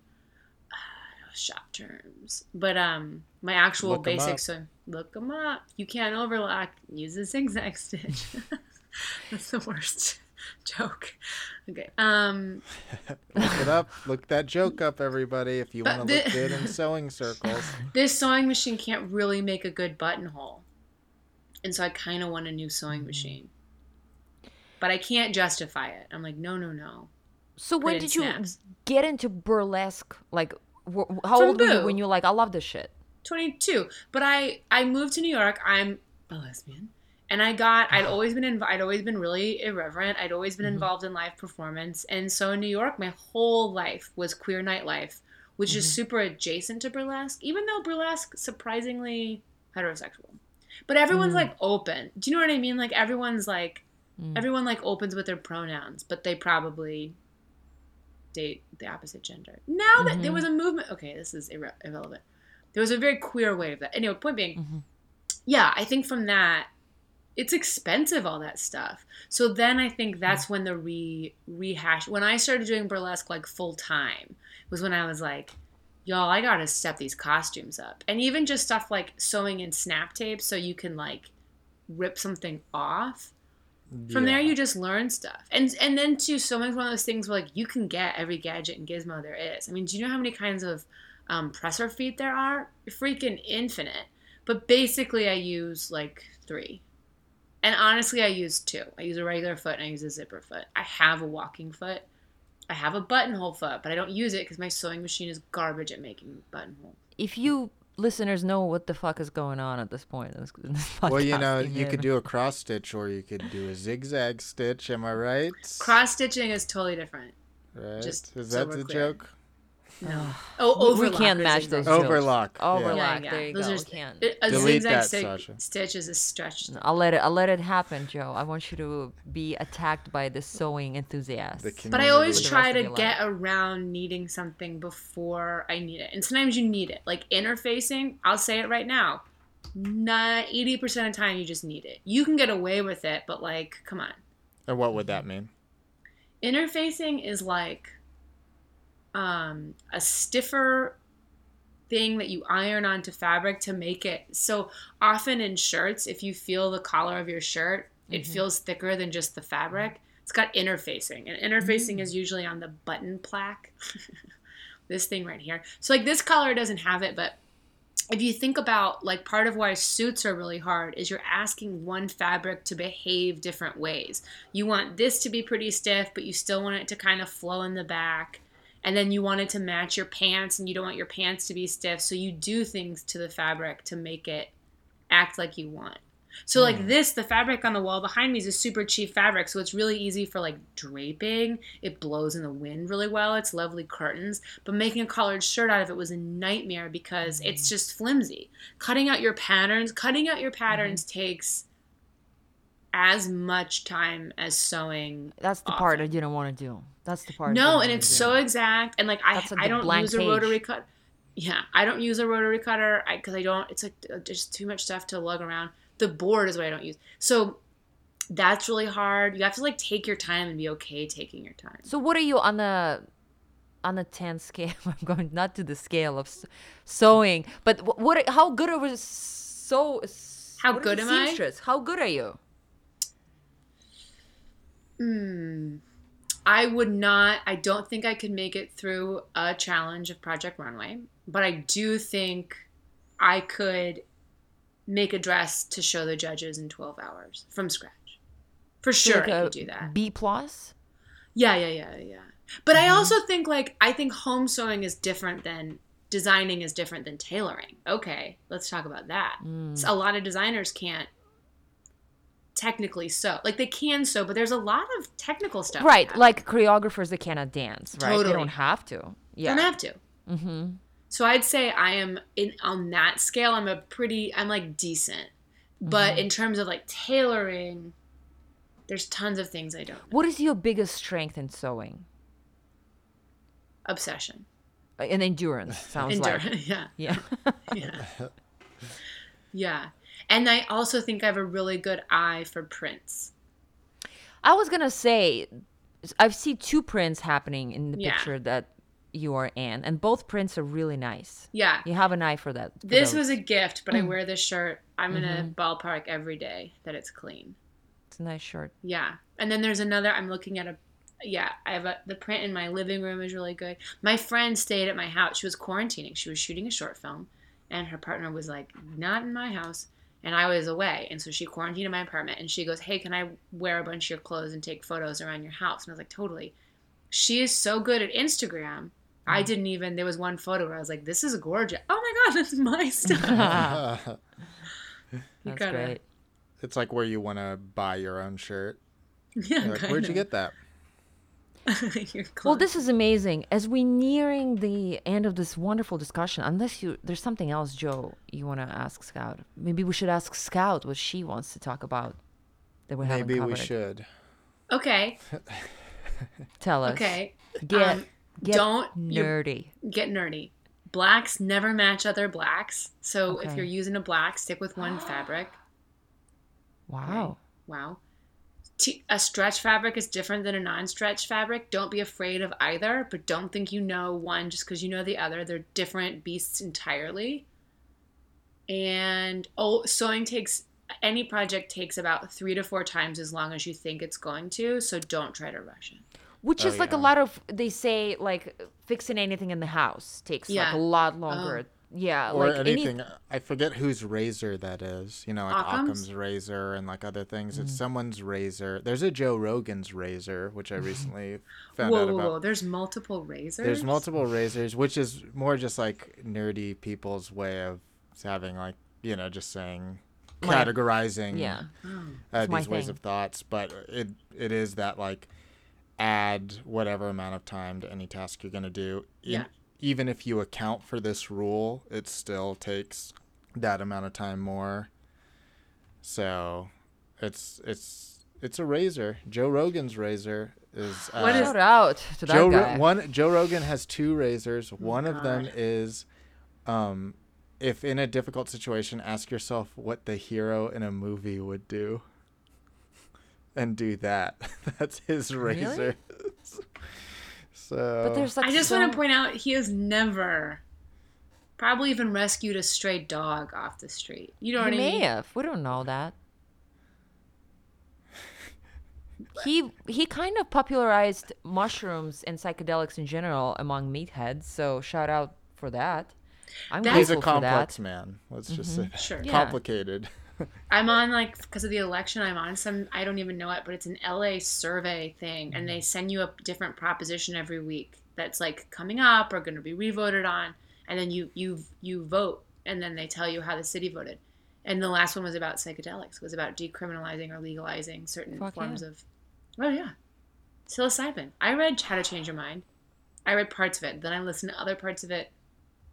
Shop terms, but um, my actual Look 'em basic sewing. Look them up. You can't overlock. Use a zigzag stitch. That's the worst joke. Okay. Um, Look it up. Look that joke up, everybody, if you want to look good in sewing circles. this sewing machine can't really make a good buttonhole, and so I kind of want a new sewing Mm-hmm. machine. But I can't justify it. I'm like, no, no, no. So when it did you snaps. get into burlesque? Like, wh- how From old were you when you're like, I love this shit? 22 but i i moved to new york i'm a lesbian and i got i'd always been inv- i'd always been really irreverent. I'd always been involved in live performance. And so in new york my whole life was queer nightlife which is super adjacent to burlesque even though burlesque surprisingly heterosexual. But everyone's like open. Do you know what i mean? Like everyone's like Mm. everyone like opens with their pronouns but they probably date the opposite gender. Now that there Mhm. was a movement okay this is irre- irrelevant. There was a very queer way of that. Anyway point being Mhm. yeah i think from that it's expensive all that stuff. So then i think that's when the re rehash when i started doing burlesque like full time was when i was like y'all i gotta step these costumes up. And even just stuff like sewing in snap tape so you can like rip something off. From there you just learn stuff. And and then too sewing's one of those things where like you can get every gadget and gizmo there is. I mean do you know how many kinds of um, presser feet there are? Freaking infinite. But basically i use like three and honestly i use two i use a regular foot and i use a zipper foot i have a walking foot i have a buttonhole foot but i don't use it because my sewing machine is garbage at making buttonhole If you listeners know what the fuck is going on at this point in this, in this podcast, Well, you know, you could do a cross stitch or you could do a zigzag stitch. Am I right? cross stitching is totally different Right? just is so that the clear. joke? No oh We- we overlock can't match those jokes. Overlock. yeah. Overlock. there you Those go. are We can't. A Delete zigzag that, sti- Sasha. stitch is a stretch. I'll let it. I'll let it happen, Joe. I want you to be attacked by the sewing enthusiast. The But I always try to your get around needing something before I need it. And sometimes you need it. Like interfacing, I'll say it right now. Not 80% of the time you just need it. You can get away with it, but like, come on. And what would that mean? Interfacing is like um, a stiffer thing that you iron onto fabric to make it so often in shirts if you feel the collar of your shirt it feels thicker than just the fabric. It's got interfacing and interfacing is usually on the button plaque. This thing right here. So like this collar doesn't have it but if you think about like part of why suits are really hard is you're asking one fabric to behave different ways. You want this to be pretty stiff but you still want it to kind of flow in the back and then you want it to match your pants and you don't want your pants to be stiff so you do things to the fabric to make it act like you want. So like mm. this the fabric on the wall behind me is a super cheap fabric so it's really easy for like draping. It blows in the wind really well. It's lovely curtains. But making a collared shirt out of it was a nightmare because it's mm. just flimsy. Cutting out your patterns cutting out your patterns mm-hmm. takes as much time as sewing That's the part I didn't want to do. That's the part. No, and it's so exact, and like I, like I don't use a rotary cut. Yeah, I don't use a rotary cutter because I, don't. It's like just too much stuff to lug around. The board is what I don't use. So that's really hard. You have to like take your time and be okay taking your time. So what are you on the on the 10 scale? I'm going not to the scale of sewing, but what? How good are we? So How good am I? How good are you? Hmm. I would not. I don't think I could make it through a challenge of Project Runway, but I do think I could make a dress to show the judges in 12 hours from scratch. For sure, Like I could do that. B plus. Yeah, yeah, yeah, yeah. But Mm-hmm. I also think like I think home sewing is different than designing is different than tailoring. Okay, let's talk about that. Mm. So a lot of designers can't technically sew. Like they can sew, but there's a lot of technical stuff. Right, like choreographers that cannot dance, right? They don't have to. Yeah. don't have to. mm-hmm. So I'd say I am in on that scale. I'm a pretty. I'm like decent, but Mm-hmm. in terms of like tailoring, there's tons of things I don't. know. What is your biggest strength in sewing? Obsession, Uh, And endurance sounds like. endurance. Yeah, Yeah. yeah, yeah. And I also think I have a really good eye for prints. I was gonna say, I've seen two prints happening in the Yeah. picture that you are in, and both prints are really nice. Yeah. You have an eye for that. for This those. was a gift, but I Mm. wear this shirt. I'm in Mm-hmm. a ballpark every day that it's clean. It's a nice shirt. Yeah. And then there's another I'm looking at a yeah, I have a the print in my living room is really good. My friend stayed at my house. She was quarantining. She was shooting a short film and her partner was like, "Not in my house." And I was away. And so she quarantined in my apartment and she goes, "Hey, can I wear a bunch of your clothes and take photos around your house?" And I was like, "Totally." She is so good at Instagram. I mm. didn't even there was one photo where I was like, "This is gorgeous." Oh my god, this is my stuff. You That's gotta- great. it's like where you want to buy your own shirt. Yeah, like, where'd you get that? Your Well, this is amazing. As we nearing the end of this wonderful discussion, unless you there's something else, Joe, you want to ask Scout. Maybe we should ask Scout what she wants to talk about that we haven't Maybe covered. we should. Okay. Tell us. Okay. Get Um, get don't- nerdy. get nerdy. Blacks never match other blacks. So if you're using a black, stick with one fabric. Wow. Wow. T- a stretch fabric is different than a non-stretch fabric. Don't be afraid of either, but don't think you know one just because you know the other. They're different beasts entirely. And oh, sewing takes any project takes about three to four times as long as you think it's going to. So don't try to rush it. Which Oh, is like a lot of they say like fixing anything in the house takes Yeah. like a lot longer. Oh. Yeah, or like any- anything. I forget whose razor that is. You know, like Occam's? Occam's razor and like other things. Mm. It's someone's razor. There's a Joe Rogan's razor, which I recently found Whoa, out about. whoa! There's multiple razors. There's multiple razors, which is more just like nerdy people's way of having like you know just saying categorizing yeah. Uh, these ways thing. of thoughts. But it it is that like add whatever amount of time to any task you're gonna do. E- Yeah. Even if you account for this rule, it still takes that amount of time more. So, it's it's it's a razor. Joe Rogan's razor is. Uh, What is- Shout out to that Joe guy. one Joe Rogan has two razors. One of them is, um, if in a difficult situation, ask yourself what the hero in a movie would do, and do that. That's his Really? Razor. so but there's like I just so- want to point out he has never, probably even rescued a stray dog off the street. You know he what I may mean? have. We don't know that. He he kind of popularized mushrooms and psychedelics in general among meatheads, so shout out for that. I'm That's- he's a grateful for that. complex man. Let's just mm-hmm. say that. Sure. Yeah. complicated. I'm on like because of the election. I'm on some. I don't even know it, but it's an LA survey thing, and they send you a different proposition every week that's like coming up or going to be revoted on, and then you you you vote, and then they tell you how the city voted. And the last one was about psychedelics. Was about decriminalizing or legalizing certain Fuck forms yeah. of. Oh yeah, psilocybin. I read How to Change Your Mind. I read parts of it. Then I listened to other parts of it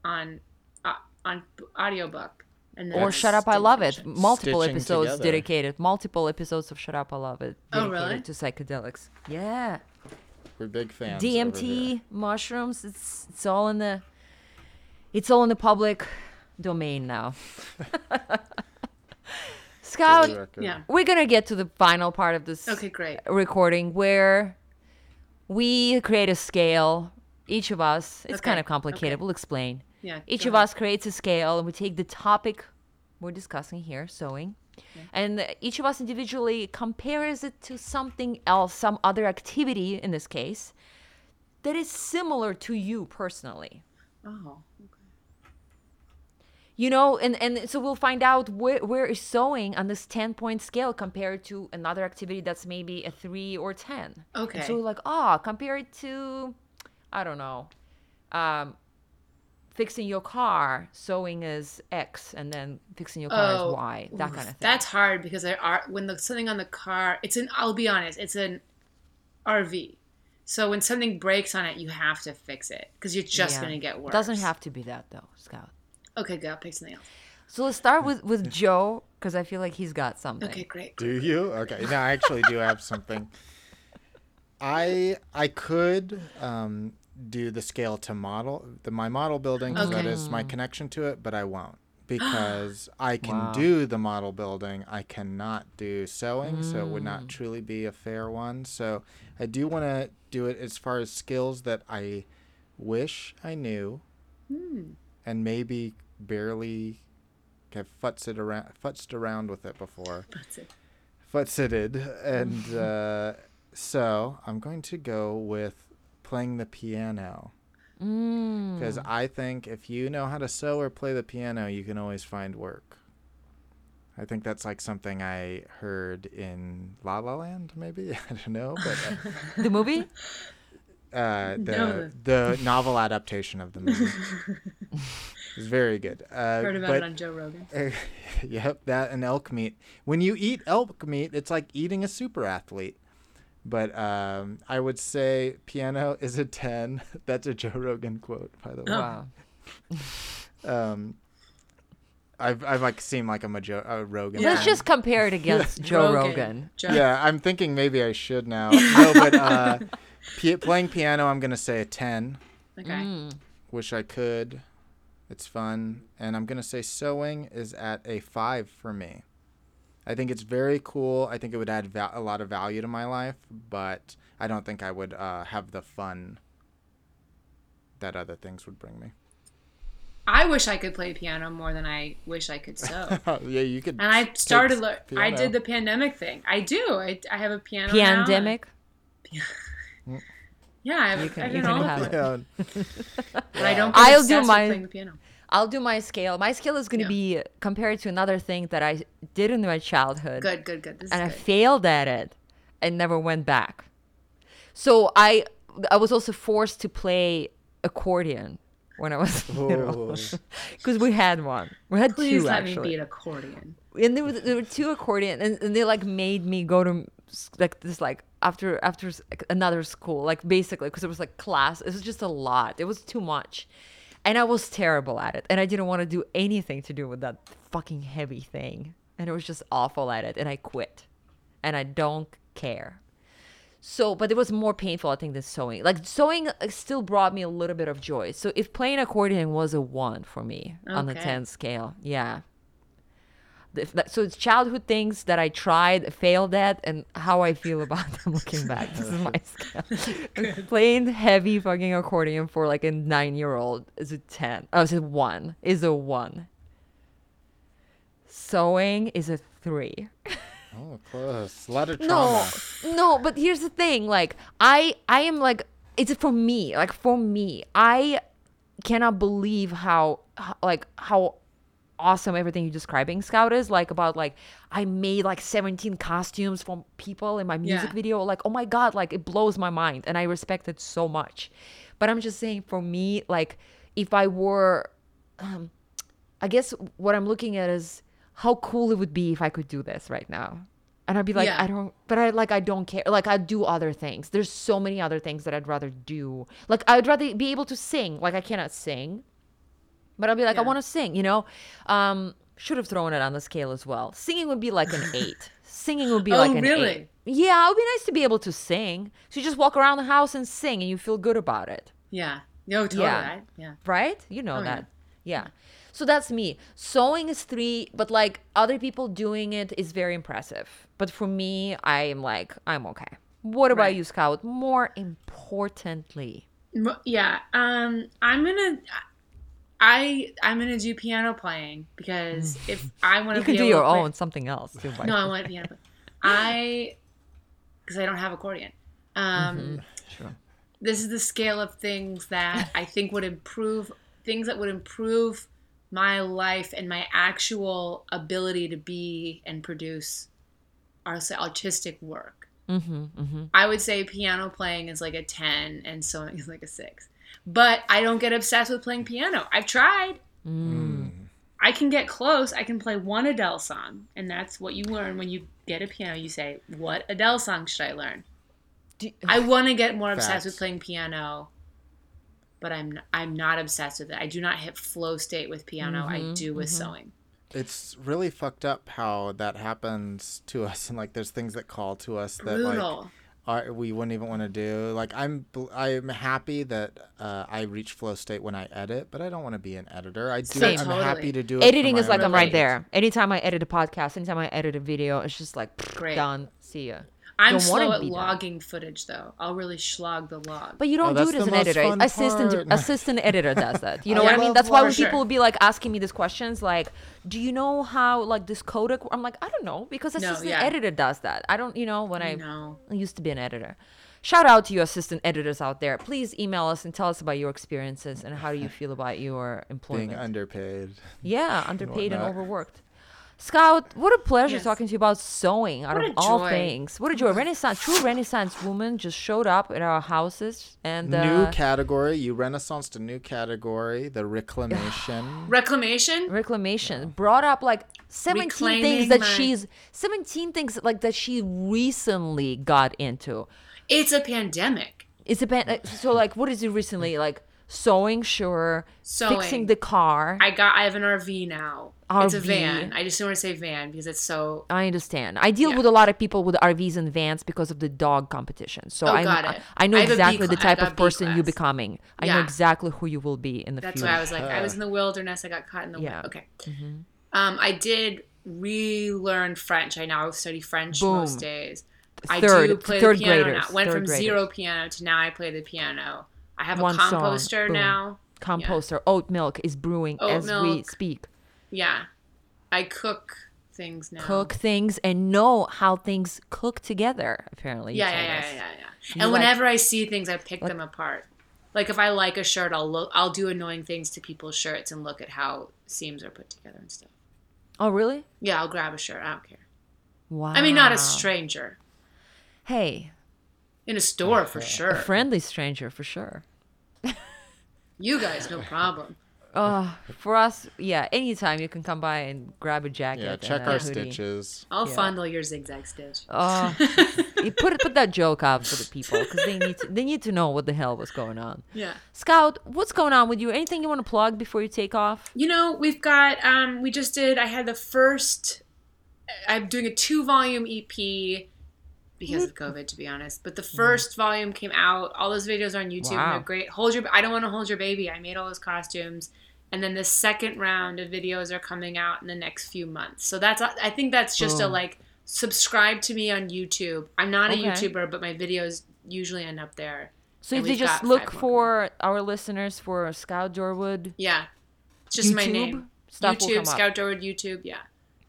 on uh, on audiobook. And then Or Shut Up, I Love It. Multiple Stitching episodes together. dedicated. Multiple episodes of Shut Up, I Love It. Oh, Dedicated really? To psychedelics. Yeah. We're big fans. DMT, mushrooms. It's it's all in the. It's all in the public domain now. For Scout. Yeah. we're gonna get to the final part of this Okay, great. recording where we create a scale. Each of us, it's Okay, kind of complicated. okay. We'll explain. Yeah. Each of ahead. us creates a scale and we take the topic we're discussing here, sewing, and each of us individually compares it to something else, some other activity in this case, that is similar to you personally. Oh. you know and and so we'll find out where, where is sewing on this 10 point scale compared to another activity that's maybe a 3 or 10 Okay. and so like ah compare it to i don't know um fixing your car sewing is x and then fixing your car Oh, is y that kind of thing That's hard because there are when the something on the car. It's an. I'll be honest. It's an RV. So when something breaks on it, you have to fix it because you're just Yeah. gonna get worse. doesn't have to be that though scout Okay, go. Pick something else. so let's start with with joe because i feel like he's got something Okay, great. Do you? Okay. No, I actually do have something. I I could um, do the scale to model the my model building 'cause that Okay. is my connection to it, but I won't because I can Wow. do the model building. I cannot do sewing, so it would Mm. not truly be a fair one. So I do want to do it as far as skills that I wish I knew, Hmm. and maybe barely have futzed around futzed around with it before it. footed and uh, so i'm going to go with playing the piano mm. because i think if you know how to sew or play the piano you can always find work i think that's like something i heard in la la land maybe i don't know but the movie uh, uh, the, No. the novel adaptation of the movie is very good uh, Heard about but it on Joe Rogan. yep, that and elk meat. When you eat elk meat, it's like eating a super athlete. But um, I would say piano is a 10. That's a Joe Rogan quote, by the way. wow Um, I've, I've like seemed like I'm a Joe a Rogan. Yeah. let's fan. just compare it against joe rogan, Joe. Yeah, I'm thinking maybe I should now. No, but uh, pi- playing piano, I'm gonna say a 10. Okay. Mm. Wish I could. It's fun. And I'm going to say sewing is at a five for me. I think it's very cool. I think it would add val- a lot of value to my life, but I don't think I would uh, have the fun that other things would bring me. I wish I could play piano more than I wish I could sew. yeah, you could. And I started. take I did the pandemic thing. I do. I, I have a piano. now. pandemic Yeah, I have. You You can- I've you done can all have it. it. Yeah. I don't. I'll I'll do do my- playing the piano. I'll do my scale. My scale is going to Yeah. be compared to another thing that I did in my childhood. Good, good, good. This and I good. failed at it and never went back. So I I was also forced to play accordion when I was little because we had one. We had Please two let actually. me be an accordion. and there were there were two accordion and, and they like made me go to like this like after after another school like basically because it was like class it was just a lot it was too much and i was terrible at it and i didn't want to do anything to do with that fucking heavy thing. And it was just awful at it and i quit. And i don't care. So but it was more painful i think than sewing. Like sewing uh, still brought me a little bit of joy. So if playing accordion was a one for me on the Okay. 10 scale yeah that- so it's childhood things that I tried, failed at, and how I feel about them looking back. This is my scale. Playing heavy fucking accordion for like a nine year old is a ten. Oh, it's a one. Is a one. Sewing is a three. Oh, close. A lot of No, trauma. no, but here's the thing. Like, I, I am like, it's for me. Like for me, I cannot believe how, how like how awesome everything you're describing scout is like about like i made like 17 costumes from people in my music Yeah. video. Like oh my god like it blows my mind and i respect it so much. But i'm just saying for me like if i were um, i guess what i'm looking at is how cool it would be if i could do this right now. And i'd be like Yeah. i don't but i like i don't care. Like i do other things. There's so many other things that i'd rather do. Like i'd rather be able to sing. Like i cannot sing but I'll be like, I want to sing, you know? Um, should have thrown it on the scale as well. Singing would be like an eight. Singing would be Oh, like an really? eight. Yeah, it would be nice to be able to sing. So you just walk around the house and sing and you feel good about it, Yeah. No, totally. Yeah. I- yeah. right? You know Oh, that. Yeah. So that's me. Sewing is three, but like other people doing it is very impressive. But for me, I am like, I'm okay. What about Right. you, Scout? More importantly. Yeah. Um, I'm gonna. I I'm gonna do piano playing because if I want to, You can do your own something else. too, No, I want piano. Play. I because I don't have accordion. Um, Mm-hmm. Sure. this is the scale of things that I think would improve things that would improve my life and my actual ability to be and produce our artistic work. Mm-hmm, mm-hmm. I would say piano playing is like a 10 and sewing is like a 6. But I don't get obsessed with playing piano. I've tried. Mm. I can get close. I can play one Adele song, and that's what you learn when you get a piano. You say, "What Adele song should I learn?" Do- I want to get more obsessed with playing piano, but I'm I'm not obsessed with it. I do not hit flow state with piano. I Mhm, do with mhm. sewing. It's really fucked up how that happens to us, and like there's things that call to us that like Brutal. Are, we wouldn't even want to do. Like I'm, I'm happy that uh, I reach flow state when I edit, but I don't want to be an editor. I do. Same. I'm Totally. happy to do. it Editing is like I'm right there. Anytime I edit a podcast, anytime I edit a video, it's just like pfft, Great. done. See ya. I'm Don't wanna slow at be that. logging footage though. I'll really slog the log. But you oh, don't Oh, do it as an editor. fun Assistant part. assistant editor does that. You know Oh, what. I mean? That's why when watching. people will be like asking me these questions, like, "Do you know how like this codec?" I'm like, I don't know because No, assistant yeah. editor does that. I don't, you know, when I no. I used to be an editor. Shout out to you assistant editors out there. Please email us and tell us about your experiences and how do you feel about your employment. being underpaid. yeah, underpaid and whatnot. overworked. Scout, what a pleasure Yes. talking to you about sewing out What of all joy. things. What a joy. Renaissance, true Renaissance woman just showed up at our houses and new uh, category. You renaissanced a new category, the reclamation. Reclamation. reclamation brought up like 17 things that my- she's 17 things like that she recently got into. It's a pandemic. It's a ban- uh, so like what is it recently like sewing sure fixing the car I, I got. I have an RV now. It's a van. I just don't want to say van because it's so. I understand I deal Yeah. with a lot of people with RVs and vans because of the dog competition so Oh, I, got I, it. I know I have a B exactly the type of person you're becoming I know exactly who you will be in the That's future why I was like, I was in the wilderness. I got caught in the. Yeah. Okay. Um, I did relearn French. I now study French Boom. most days. I Third- do play third the piano graders, now. Went from graders. zero piano to now I play the piano. I have One a song, composter boom. now. composter oat milk is brewing Oat as we milk. speak Yeah. I cook things now. cook things and know how things cook together apparently Yeah, yeah, yeah, yeah, yeah. You And like- whenever I see things, I pick them apart. Like if I like a shirt, I'll look. I'll do annoying things to people's shirts and look at how seams are put together and stuff. oh really Yeah, I'll grab a shirt. I don't care. wow I mean, not a stranger hey in a store for sure. a sure. friendly stranger for sure You guys, no problem. Oh, for us, yeah. Anytime you can come by and grab a jacket. Yeah, check a our stitches. I'll Yeah. fondle your zigzag stitch. Oh, you put put that joke out for the people because they need to they need to know what the hell was going on. Yeah. Scout, what's going on with you? Anything you want to plug before you take off? You know, we've got um we just did I had the first I'm doing a two volume EP because of COVID to be honest. But the first volume came out. All those videos are on YouTube and Wow. they're great. Hold your I don't want to hold your baby. I made all those costumes. And then the second round of videos are coming out in the next few months. So that's I think that's just a hmm. like subscribe to me on YouTube. I'm not a YouTuber, but my videos usually end up there. So if they just look for our listeners for Scout Dorwood Yeah. It's just my YouTube, name. stuff YouTube. Scout Dorwood YouTube, yeah.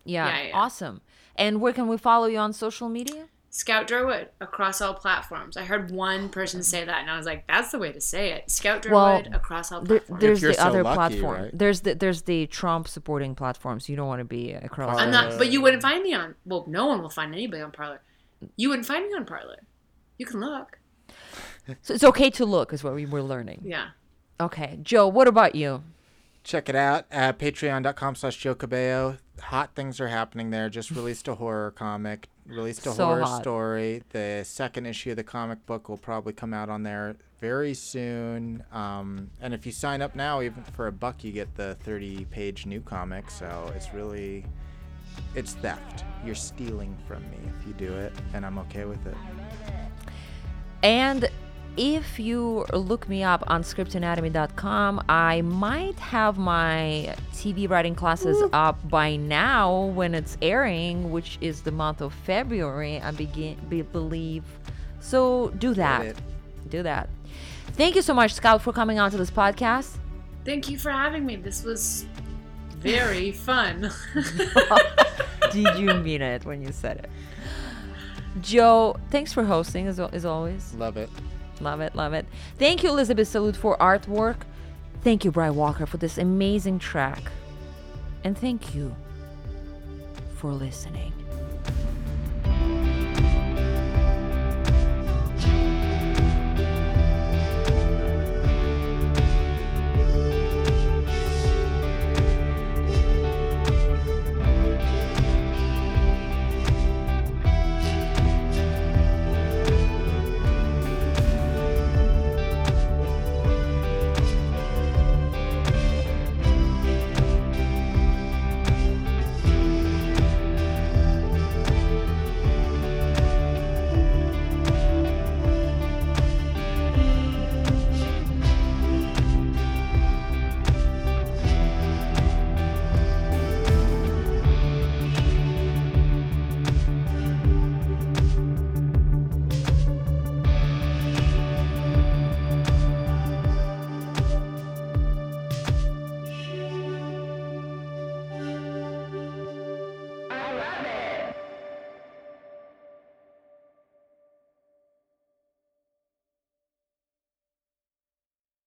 Yeah, Yeah, yeah. awesome. And where can we follow you on social media? Scout Dorwood across all platforms. I heard one person say that, and I was like, "That's the way to say it." Scout Well, across all There, platforms. there's the so other lucky, platform. right? There's the there's the Trump supporting platforms. You don't want to be across. I'm Uh, not, but you wouldn't find me on. Well, no one will find anybody on Parler. You wouldn't find me on Parler. You can look. So it's okay to look, is what we were learning. Yeah. Okay, Joe. What about you? Check it out at patreon.com slash Joe Cabello. Hot things are happening there. Just released a horror comic, released a So horror hot. story. The second issue of the comic book will probably come out on there very soon. Um, and if you sign up now, even for a buck, you get the 30 page new comic. So it's really, it's theft. You're stealing from me if you do it, and I'm okay with it. And if you look me up on scriptanatomy.com, I might have my TV writing classes up by now when it's airing, which is the month of February, I begin be, believe. So do that. Do that. Thank you so much, Scout, for coming on to this podcast. Thank you for having me. This was very fun. Did you mean it when you said it? Joe, thanks for hosting as, as always. Love it. Love it, love it. Thank you, Elizabeth Salute, for artwork. Thank you, Bry Walker, for this amazing track. And thank you for listening.